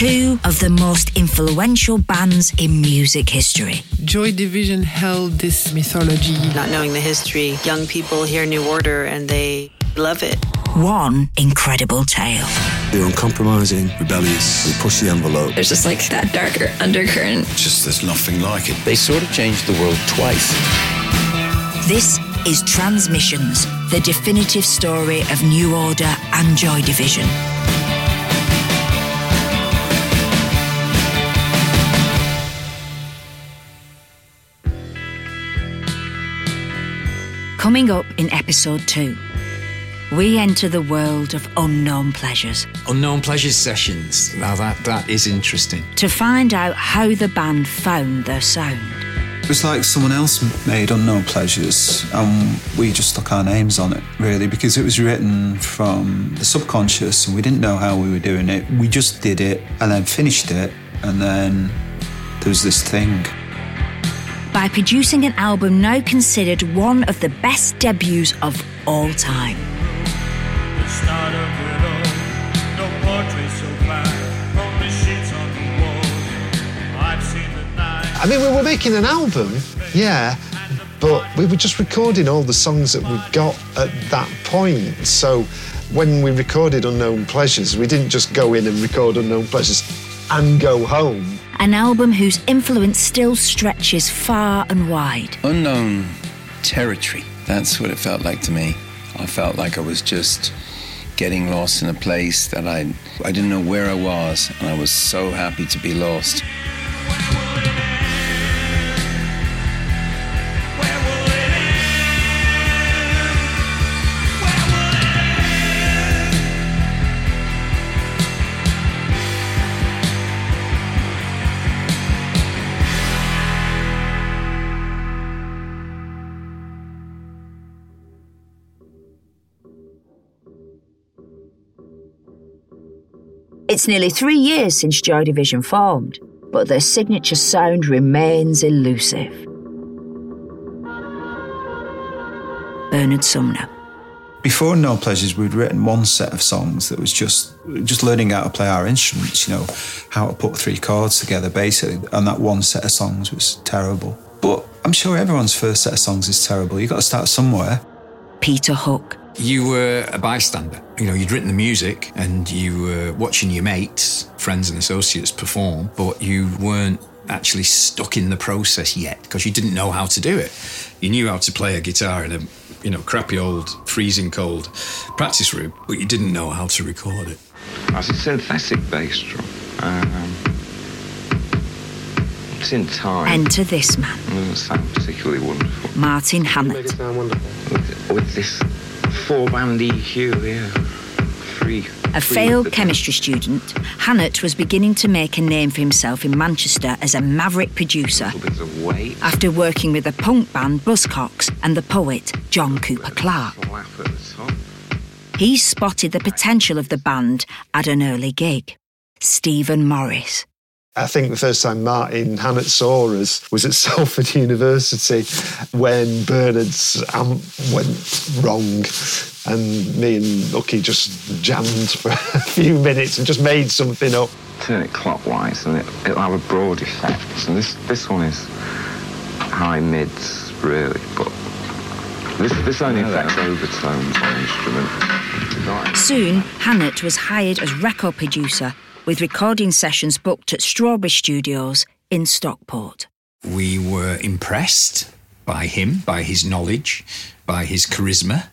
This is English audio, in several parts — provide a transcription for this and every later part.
two of the most influential bands in music history. Joy Division held this mythology. Not knowing the history, young people hear New Order and they love it. One incredible tale. They're uncompromising, rebellious, they push the envelope. There's just like that darker undercurrent. Just there's nothing like it. They sort of changed the world twice. This is Transmissions, the definitive story of New Order and Joy Division. Coming up in episode two, we enter the world of unknown pleasures. Unknown pleasures sessions. Now that that is interesting. To find out how the band found their sound. It was like someone else made Unknown Pleasures, and we just stuck our names on it, really, because it was written from the subconscious, and we didn't know how we were doing it. We just did it, and then finished it, and then there was this thing by producing an album now considered one of the best debuts of all time. I mean, we were making an album, yeah, but we were just recording all the songs that we got at that point. So when we recorded Unknown Pleasures, we didn't just go in and record Unknown Pleasures and go home. An album whose influence still stretches far and wide. Unknown territory. That's what it felt like to me. I felt like I was just getting lost in a place that I I didn't know where I was, and I was so happy to be lost. It's nearly three years since Joy Division formed, but their signature sound remains elusive. Bernard Sumner. Before Unknown Pleasures, we'd written one set of songs that was just just learning how to play our instruments, you know, how to put three chords together, basically. And that one set of songs was terrible. But I'm sure everyone's first set of songs is terrible. You've got to start somewhere. Peter Hook. You were a bystander. You know, you'd written the music and you were watching your mates, friends and associates perform, but you weren't actually stuck in the process yet because you didn't know how to do it. You knew how to play a guitar in a, you know, crappy old freezing cold practice room, but you didn't know how to record it. That's a synthetic bass drum. Um, it's in time. Enter this man. It doesn't sound particularly wonderful. Martin Hannett. With, with this four band EQ, yeah. Free. A failed chemistry student, Hannett was beginning to make a name for himself in Manchester as a maverick producer after working with the punk band Buzzcocks and the poet John Cooper Clarke. He spotted the potential of the band at an early gig. Stephen Morris. I think the first time Martin Hannett saw us was at Salford University when Bernard's amp went wrong. And me and Hookie just jammed for a few minutes and just made something up. Turn it clockwise and it, will have a broad effect. So this, this one is high mids, really, but this, this only affects overtones on the instrument. Soon, Hannett was hired as record producer with recording sessions booked at Strawberry Studios in Stockport. We were impressed by him, by his knowledge, by his charisma.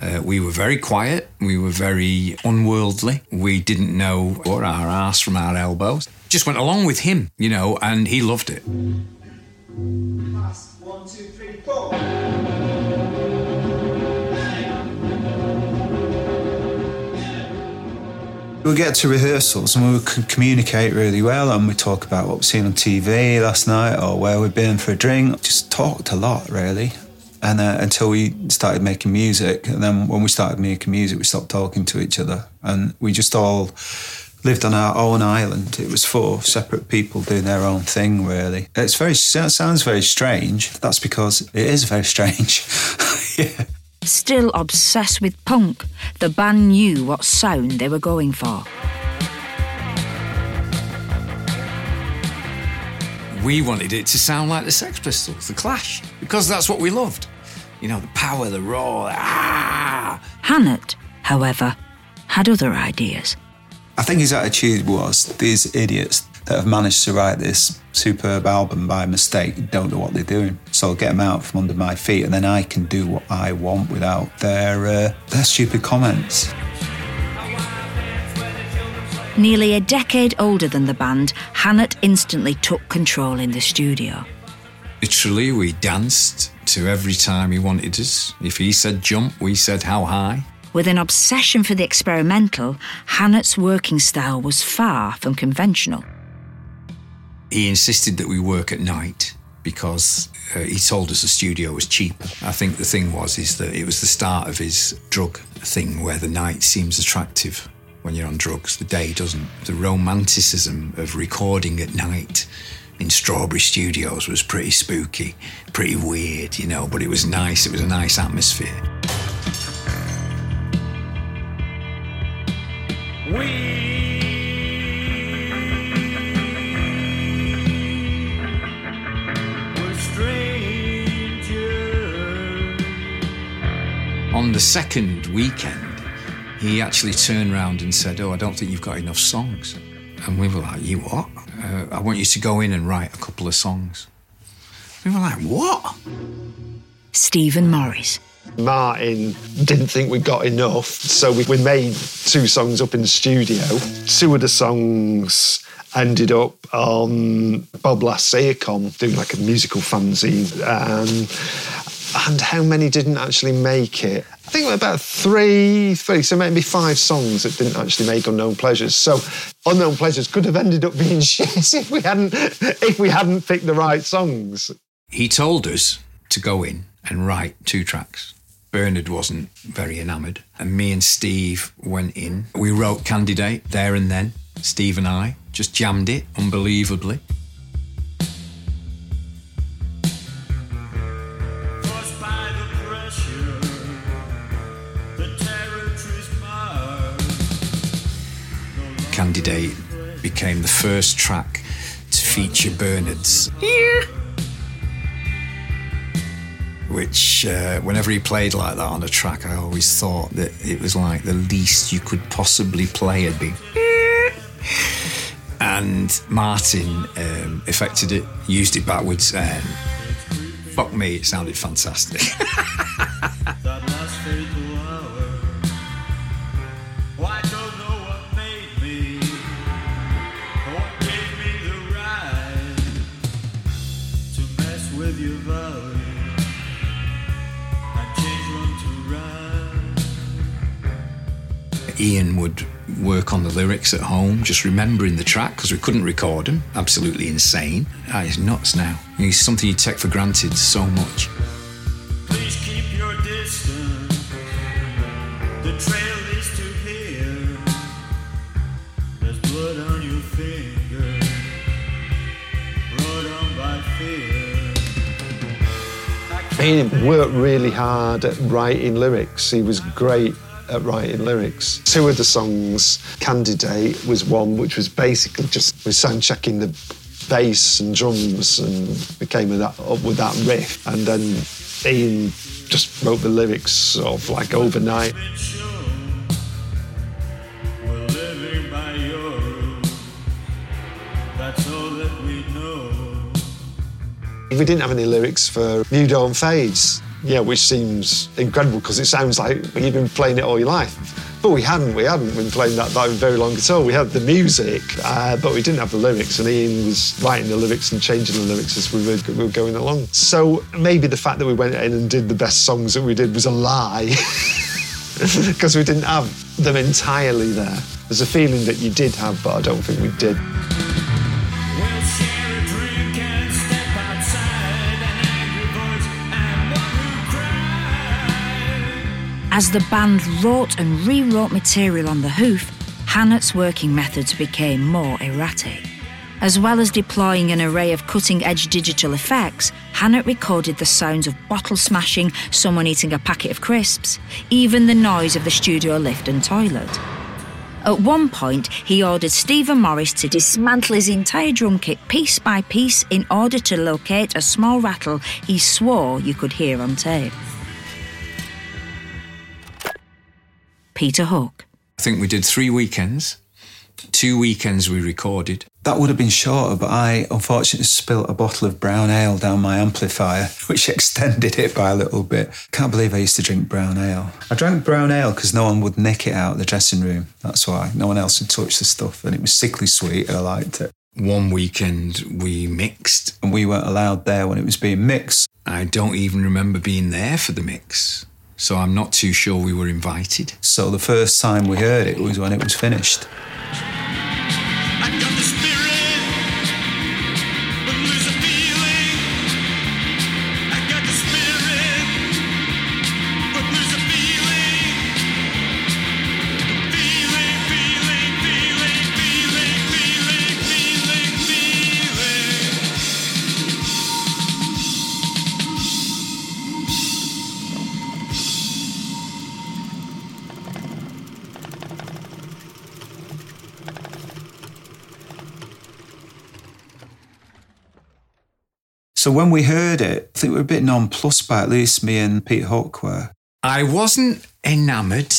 Uh, we were very quiet. We were very unworldly. We didn't know or our ass from our elbows. Just went along with him, you know, and he loved it. One, two, three, four. We get to rehearsals and we could communicate really well and we talk about what we've seen on TV last night or where we've been for a drink. Just talked a lot, really. And uh, until we started making music. And then when we started making music, we stopped talking to each other. And we just all lived on our own island. It was four separate people doing their own thing, really. It's very, it sounds very strange. That's because it is very strange. yeah. Still obsessed with punk, the band knew what sound they were going for. We wanted it to sound like the Sex Pistols, the Clash, because that's what we loved. You know, the power, the roar, ah! Hannett, however, had other ideas. I think his attitude was these idiots, that have managed to write this superb album by mistake don't know what they're doing. So I'll get them out from under my feet, and then I can do what I want without their uh, their stupid comments. Nearly a decade older than the band, Hannett instantly took control in the studio. Literally, we danced to every time he wanted us. If he said jump, we said how high. With an obsession for the experimental, Hannett's working style was far from conventional. He insisted that we work at night because uh, he told us the studio was cheaper. I think the thing was is that it was the start of his drug thing where the night seems attractive when you're on drugs, the day doesn't. The romanticism of recording at night in Strawberry Studios was pretty spooky, pretty weird, you know, but it was nice. It was a nice atmosphere. On the second weekend, he actually turned round and said, Oh, I don't think you've got enough songs. And we were like, You what? Uh, I want you to go in and write a couple of songs. We were like, What? Stephen Morris. Martin didn't think we got enough, so we, we made two songs up in the studio. Two of the songs ended up on Bob Last Earcom doing like a musical fanzine. Um, and how many didn't actually make it? I think about three, three, so maybe five songs that didn't actually make Unknown Pleasures. So Unknown Pleasures could have ended up being shit if we hadn't if we hadn't picked the right songs. He told us to go in and write two tracks. Bernard wasn't very enamoured, and me and Steve went in. We wrote Candidate there and then. Steve and I just jammed it unbelievably. Candidate became the first track to feature Bernard's. Which, uh, whenever he played like that on a track, I always thought that it was like the least you could possibly play would be. And Martin um, affected it, used it backwards, and fuck me, it sounded fantastic. Ian would work on the lyrics at home, just remembering the track because we couldn't record them. Absolutely insane. Ah, that is nuts now. It's something you take for granted so much. Please keep your distance. The trail is to here. There's blood on your finger. Brought on by fear. Ian worked really hard at writing lyrics. He was great Uh, at writing lyrics. Two of the songs, Candidate was one which was basically just we sound checking the bass and drums and became with that, up with that riff. And then Ian just wrote the lyrics of like overnight. We. We didn't have any lyrics for New Dawn Fades, yeah, which seems incredible because it sounds like you've been playing it all your life. But we hadn't. We hadn't been playing that, that very long at all. We had the music, uh, but we didn't have the lyrics. And Ian was writing the lyrics and changing the lyrics as we were, we were going along. So maybe the fact that we went in and did the best songs that we did was a lie because we didn't have them entirely there. There's a feeling that you did have, but I don't think we did. As the band wrote and rewrote material on the hoof, Hannett's working methods became more erratic. As well as deploying an array of cutting edge digital effects, Hannett recorded the sounds of bottle smashing, someone eating a packet of crisps, even the noise of the studio lift and toilet. At one point, he ordered Stephen Morris to dismantle his entire drum kit piece by piece in order to locate a small rattle he swore you could hear on tape. Peter Hook. I think we did three weekends. Two weekends we recorded. That would have been shorter, but I unfortunately spilt a bottle of brown ale down my amplifier, which extended it by a little bit. Can't believe I used to drink brown ale. I drank brown ale because no one would nick it out of the dressing room. That's why. No one else would touch the stuff, and it was sickly sweet, and I liked it. One weekend we mixed. And we weren't allowed there when it was being mixed. I don't even remember being there for the mix. So I'm not too sure we were invited. So the first time we heard it was when it was finished. So when we heard it, I think we were a bit nonplussed by it, at least me and Pete Hook were. I wasn't enamoured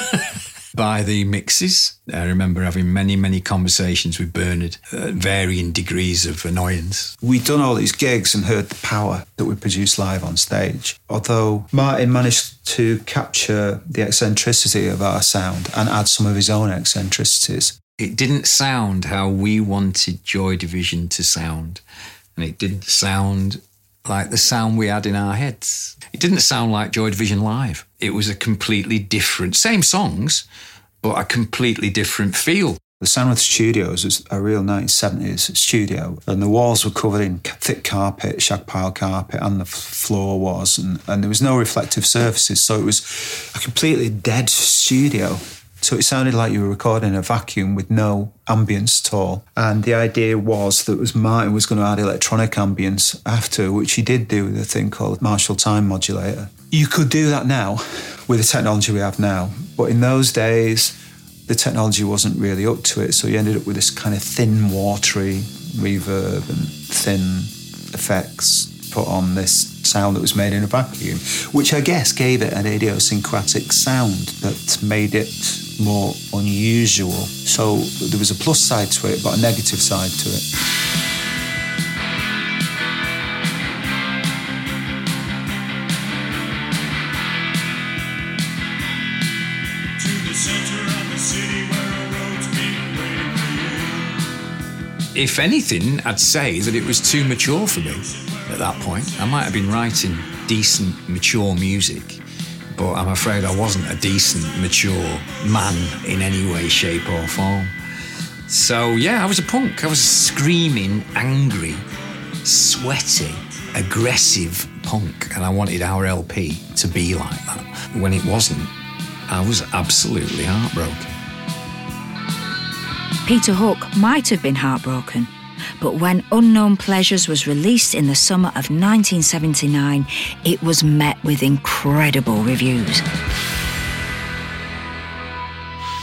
by the mixes. I remember having many, many conversations with Bernard, uh, varying degrees of annoyance. We'd done all these gigs and heard the power that we produced live on stage. Although Martin managed to capture the eccentricity of our sound and add some of his own eccentricities. It didn't sound how we wanted Joy Division to sound. And it didn't sound like the sound we had in our heads. It didn't sound like Joy Division live. It was a completely different, same songs, but a completely different feel. The of Studios was a real 1970s studio, and the walls were covered in thick carpet, shag pile carpet, and the floor was, and, and there was no reflective surfaces, so it was a completely dead studio. So it sounded like you were recording a vacuum with no ambience at all. And the idea was that was Martin was going to add electronic ambience after, which he did do with a thing called Marshall Time Modulator. You could do that now with the technology we have now, but in those days, the technology wasn't really up to it. So you ended up with this kind of thin, watery reverb and thin effects put on this sound that was made in a vacuum, which I guess gave it an idiosyncratic sound that made it more unusual. So there was a plus side to it, but a negative side to it. To the center of the city where a road's been waiting for you. If anything, I'd say that it was too mature for me at that point. I might have been writing decent, mature music, but I'm afraid I wasn't a decent, mature man in any way, shape, or form. So, yeah, I was a punk. I was screaming, angry, sweaty, aggressive punk, and I wanted our LP to be like that. When it wasn't, I was absolutely heartbroken. Peter Hook might have been heartbroken, but when Unknown Pleasures was released in the summer of 1979, it was met with incredible reviews.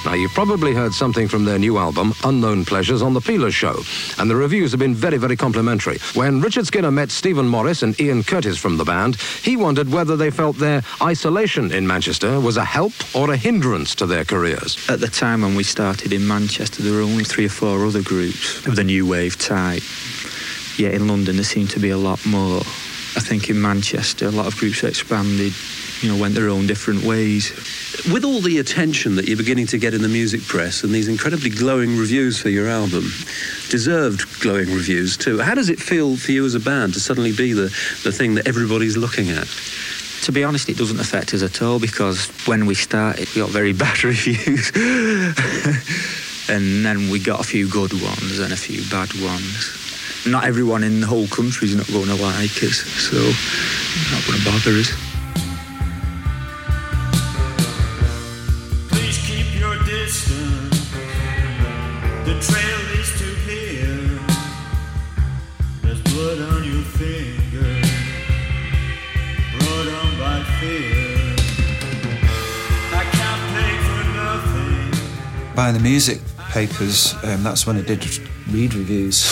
Now, you've probably heard something from their new album, Unknown Pleasures, on The Peeler Show, and the reviews have been very, very complimentary. When Richard Skinner met Stephen Morris and Ian Curtis from the band, he wondered whether they felt their isolation in Manchester was a help or a hindrance to their careers. At the time when we started in Manchester, there were only three or four other groups of the new wave type. Yet in London, there seemed to be a lot more. I think in Manchester, a lot of groups expanded, you know, went their own different ways. With all the attention that you're beginning to get in the music press and these incredibly glowing reviews for your album, deserved glowing reviews too, how does it feel for you as a band to suddenly be the, the thing that everybody's looking at? To be honest, it doesn't affect us at all because when we started, we got very bad reviews. and then we got a few good ones and a few bad ones. Not everyone in the whole country is not going to like us, so not going to bother us. Buying the music papers, um, that's when I did read reviews.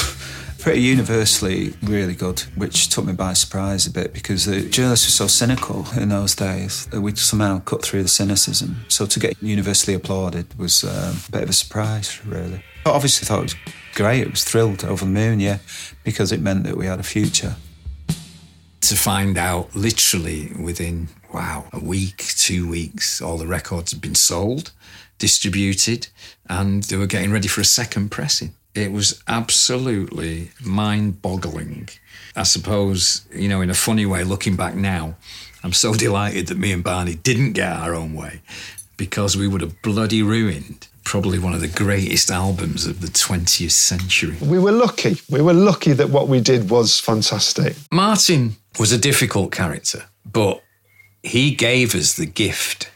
Pretty universally really good, which took me by surprise a bit because the journalists were so cynical in those days we'd somehow cut through the cynicism. So to get universally applauded was um, a bit of a surprise, really. I obviously thought it was great. It was thrilled over the moon, yeah, because it meant that we had a future. To find out literally within, wow, a week, two weeks, all the records had been sold, distributed, and they were getting ready for a second pressing. It was absolutely mind boggling. I suppose, you know, in a funny way, looking back now, I'm so delighted that me and Barney didn't get our own way because we would have bloody ruined probably one of the greatest albums of the 20th century. We were lucky. We were lucky that what we did was fantastic. Martin was a difficult character, but he gave us the gift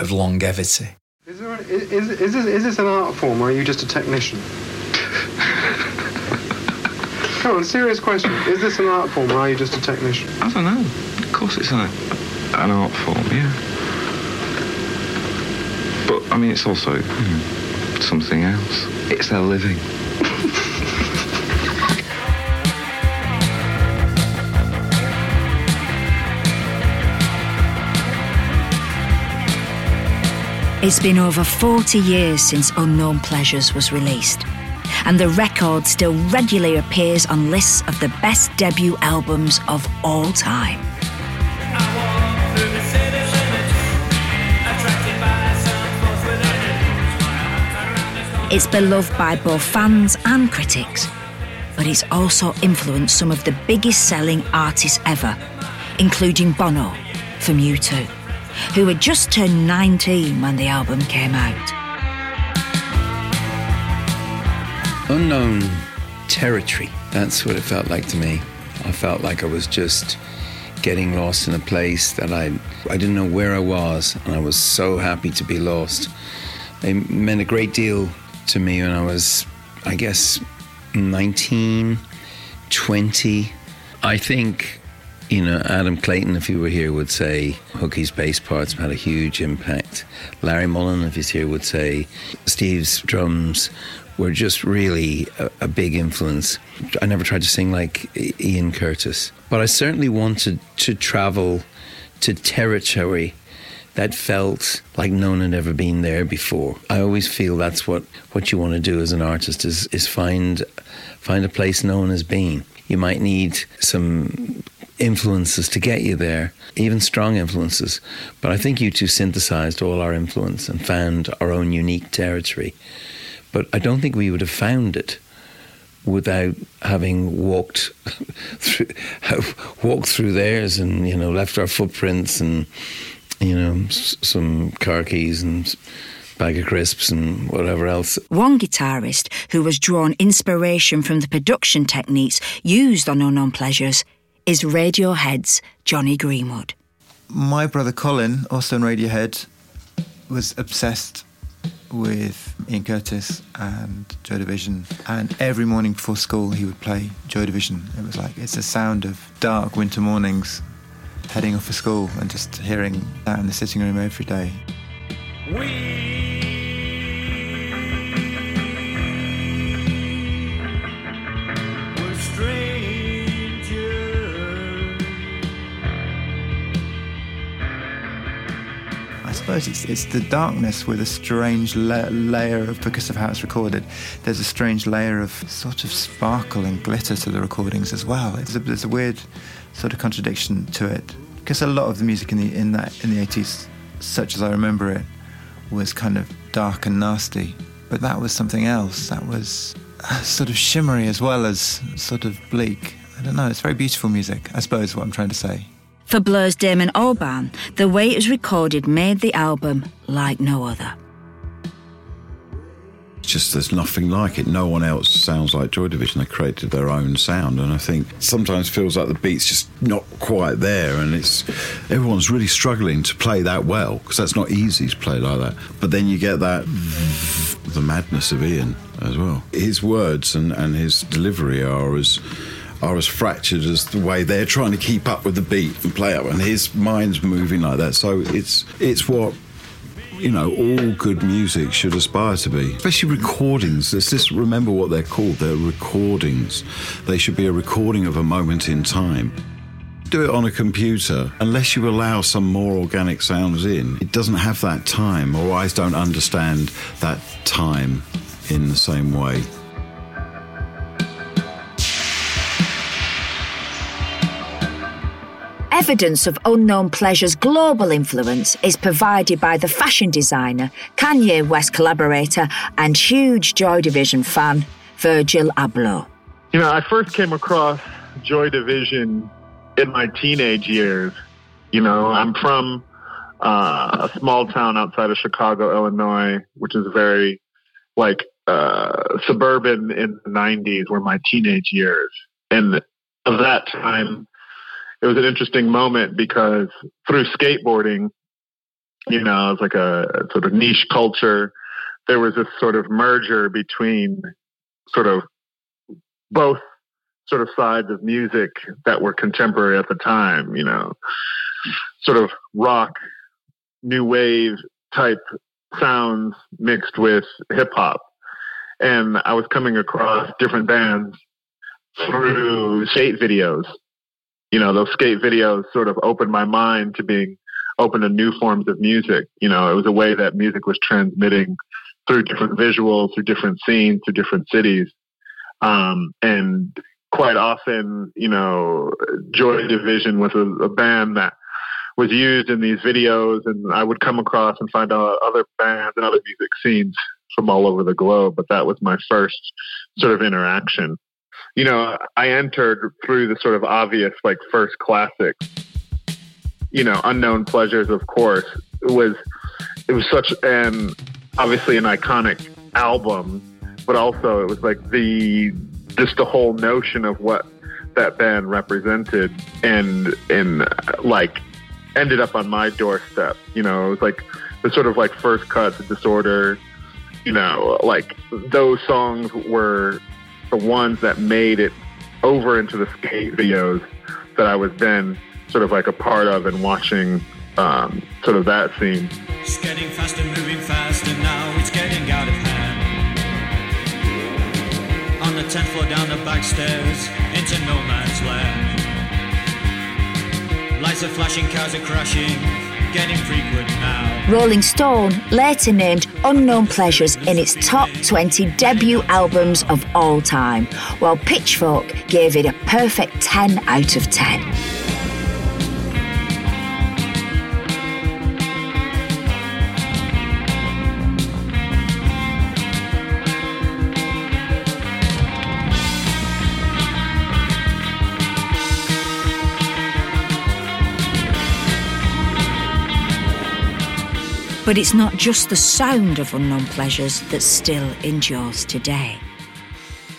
of longevity. Is, there an, is, is, this, is this an art form or are you just a technician? Come on, serious question. Is this an art form or are you just a technician? I don't know. Of course it's an, an art form, yeah. But, I mean, it's also something else. It's their living. It's been over 40 years since Unknown Pleasures was released, and the record still regularly appears on lists of the best debut albums of all time. It's beloved by both fans and critics, but it's also influenced some of the biggest selling artists ever, including Bono from U2, who had just turned 19 when the album came out. Unknown territory, that's what it felt like to me. I felt like I was just getting lost in a place that I, I didn't know where I was, and I was so happy to be lost. It meant a great deal to me when I was, I guess, 19, 20. I think, you know, Adam Clayton, if he were here, would say Hookie's bass parts had a huge impact. Larry Mullen, if he's here, would say Steve's drums were just really a, a big influence. I never tried to sing like Ian Curtis, but I certainly wanted to travel to territory that felt like no one had ever been there before. I always feel that's what, what you want to do as an artist is, is find find a place no one has been. You might need some influences to get you there, even strong influences. But I think U2 synthesized all our influence and found our own unique territory. But I don't think we would have found it without having walked through walked through theirs and you know left our footprints and you know, some car keys and bag of crisps and whatever else. One guitarist who has drawn inspiration from the production techniques used on Unknown Pleasures is Radiohead's Jonny Greenwood. My brother Colin, also in Radiohead, was obsessed with Ian Curtis and Joy Division. And every morning before school, he would play Joy Division. It was like, it's the sound of dark winter mornings heading off for school and just hearing that in the sitting room every day. I suppose it's, it's the darkness with a strange la- layer of, because of how it's recorded, there's a strange layer of sort of sparkle and glitter to the recordings as well. It's a, there's a weird sort of contradiction to it. Because a lot of the music in the, in, that, in the 80s, such as I remember it, was kind of dark and nasty. But that was something else. That was sort of shimmery as well as sort of bleak. I don't know, it's very beautiful music, I suppose, what I'm trying to say. For Blur's Damon Albarn, the way it was recorded made the album like no other. just there's nothing like it. No one else sounds like Joy Division. They created their own sound, and I think sometimes feels like the beat's just not quite there, and it's everyone's really struggling to play that well because that's not easy to play like that. But then you get that the madness of Ian as well. His words and, and his delivery are as are as fractured as the way they're trying to keep up with the beat and play up, and his mind's moving like that. So it's it's what you know, all good music should aspire to be, especially recordings. Let's just remember what they're called. They're recordings. They should be a recording of a moment in time. Do it on a computer, unless you allow some more organic sounds in, it doesn't have that time, or eyes don't understand that time in the same way. Evidence of Unknown Pleasure's global influence is provided by the fashion designer, Kanye West collaborator, and huge Joy Division fan, Virgil Abloh. You know, I first came across Joy Division in my teenage years. You know, I'm from uh, a small town outside of Chicago, Illinois, which is very like uh, suburban in the 90s were my teenage years. And of that time, it was an interesting moment because through skateboarding, you know, it was like a, a sort of niche culture. There was this sort of merger between sort of both sort of sides of music that were contemporary at the time, you know, sort of rock, new wave type sounds mixed with hip hop. And I was coming across different bands through skate videos you know, those skate videos sort of opened my mind to being open to new forms of music. You know, it was a way that music was transmitting through different visuals, through different scenes, through different cities. Um, and quite often, you know, Joy Division was a, a, band that was used in these videos, and I would come across and find out other bands and other music scenes from all over the globe. But that was my first sort of interaction you know, I entered through the sort of obvious, like first classic, you know, unknown pleasures. Of course, it was it was such an obviously an iconic album, but also it was like the just the whole notion of what that band represented, and and like ended up on my doorstep. You know, it was like the sort of like first cut to disorder. You know, like those songs were the ones that made it over into the skate videos that I was then sort of like a part of and watching um, sort of that scene. It's getting faster, moving faster now, it's getting out of hand. On the 10th floor down the back stairs into no man's land. Lights are flashing, cars are crashing. Rolling Stone later named Unknown Pleasures in its top 20 debut albums of all time, while Pitchfork gave it a perfect 10 out of 10. But it's not just the sound of Unknown Pleasures that still endures today.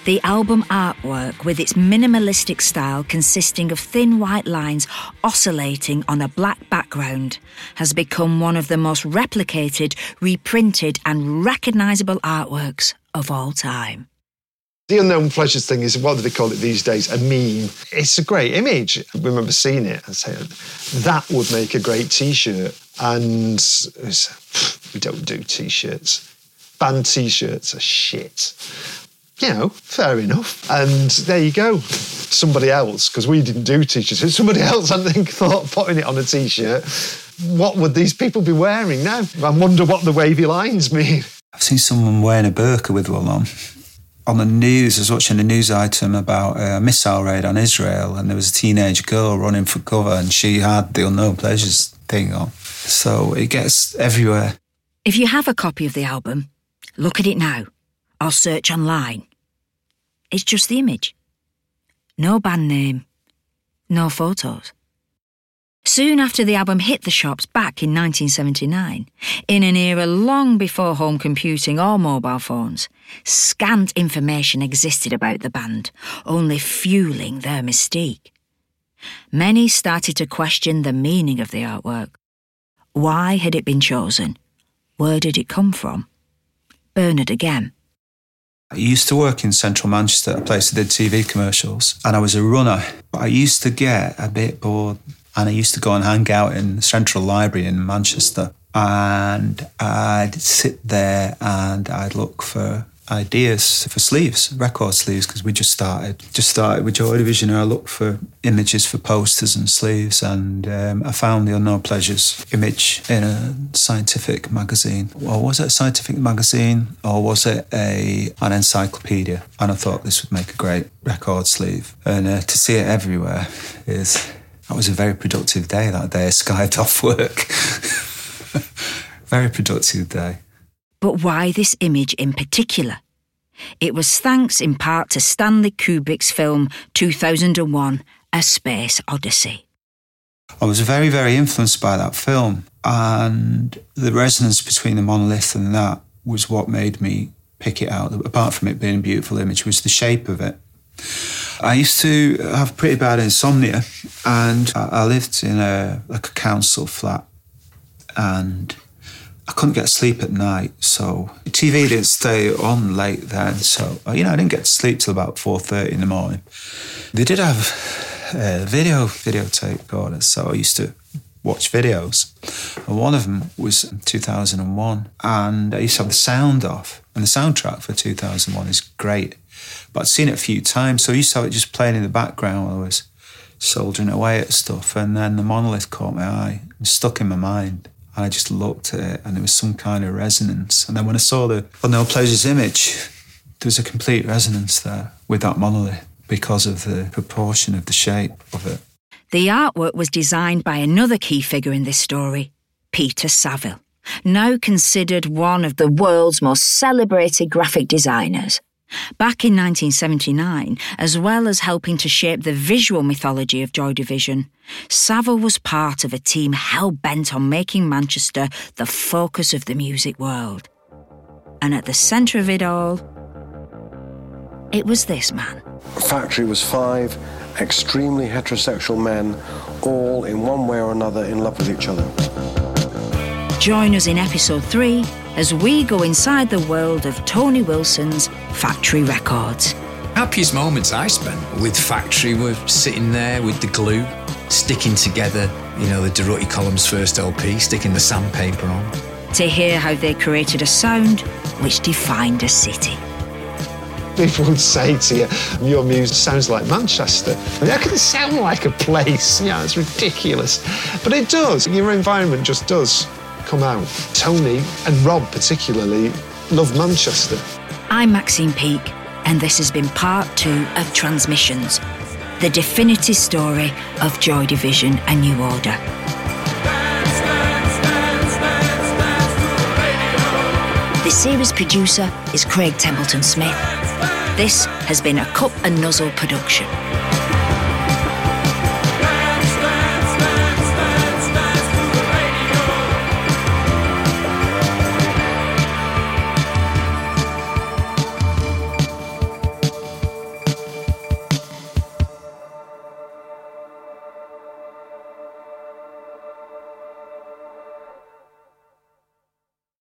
The album artwork, with its minimalistic style consisting of thin white lines oscillating on a black background, has become one of the most replicated, reprinted, and recognisable artworks of all time. The unknown pleasures thing is what do they call it these days? A meme. It's a great image. I remember seeing it and saying that would make a great T-shirt. And we don't do T-shirts. Band T-shirts are shit. You know, fair enough. And there you go. Somebody else, because we didn't do T-shirts. Somebody else, I think, thought putting it on a T-shirt. What would these people be wearing now? I wonder what the wavy lines mean. I've seen someone wearing a burqa with one on on the news, I was watching a news item about a missile raid on Israel, and there was a teenage girl running for cover, and she had the unknown pleasures thing on. So it gets everywhere. If you have a copy of the album, look at it now, or search online. It's just the image. No band name, no photos. Soon after the album hit the shops back in 1979, in an era long before home computing or mobile phones, scant information existed about the band, only fueling their mystique. Many started to question the meaning of the artwork. Why had it been chosen? Where did it come from? Bernard again. I used to work in central Manchester, a place that did TV commercials, and I was a runner. But I used to get a bit bored and I used to go and hang out in the Central Library in Manchester. and I'd sit there and I'd look for ideas for sleeves, record sleeves, because we just started. Just started with Joy Division. And I looked for images for posters and sleeves, and um, I found the Unknown Pleasures image in a scientific magazine. Or was it a scientific magazine, or was it a an encyclopedia? And I thought this would make a great record sleeve. And uh, to see it everywhere is that was a very productive day. That day, I skived off work. very productive day. But why this image in particular? It was thanks in part to Stanley Kubrick's film 2001 A Space Odyssey. I was very, very influenced by that film, and the resonance between the monolith and that was what made me pick it out. Apart from it being a beautiful image, was the shape of it. I used to have pretty bad insomnia, and I lived in a like a council flat, and I couldn't get sleep at night, so TV didn't stay on late then. So you know, I didn't get to sleep till about four thirty in the morning. They did have uh, video videotape recorders, so I used to watch videos. And one of them was 2001, and I used to have the sound off, and the soundtrack for 2001 is great. But I'd seen it a few times, so I used to have it just playing in the background while I was soldering away at stuff, and then the monolith caught my eye and stuck in my mind. And I just looked at it and there was some kind of resonance. And then when I saw the Unknown Pleasures image, there was a complete resonance there with that monolith because of the proportion of the shape of it. The artwork was designed by another key figure in this story, Peter Saville, now considered one of the world's most celebrated graphic designers. Back in 1979, as well as helping to shape the visual mythology of Joy Division, Saville was part of a team hell bent on making Manchester the focus of the music world. And at the centre of it all, it was this man. Factory was five extremely heterosexual men, all in one way or another in love with each other. Join us in episode three as we go inside the world of Tony Wilson's Factory Records. Happiest moments I spent with Factory were sitting there with the glue, sticking together, you know, the Durutti Columns first LP, sticking the sandpaper on. To hear how they created a sound which defined a city. People would say to you, your music sounds like Manchester. I mean, how can sound like a place? Yeah, it's ridiculous. But it does. Your environment just does come out. Tony and Rob, particularly, love Manchester. I'm Maxine Peake, and this has been part two of Transmissions, the definitive story of Joy Division and New Order. The series producer is Craig Templeton Smith. This has been a Cup and Nuzzle production.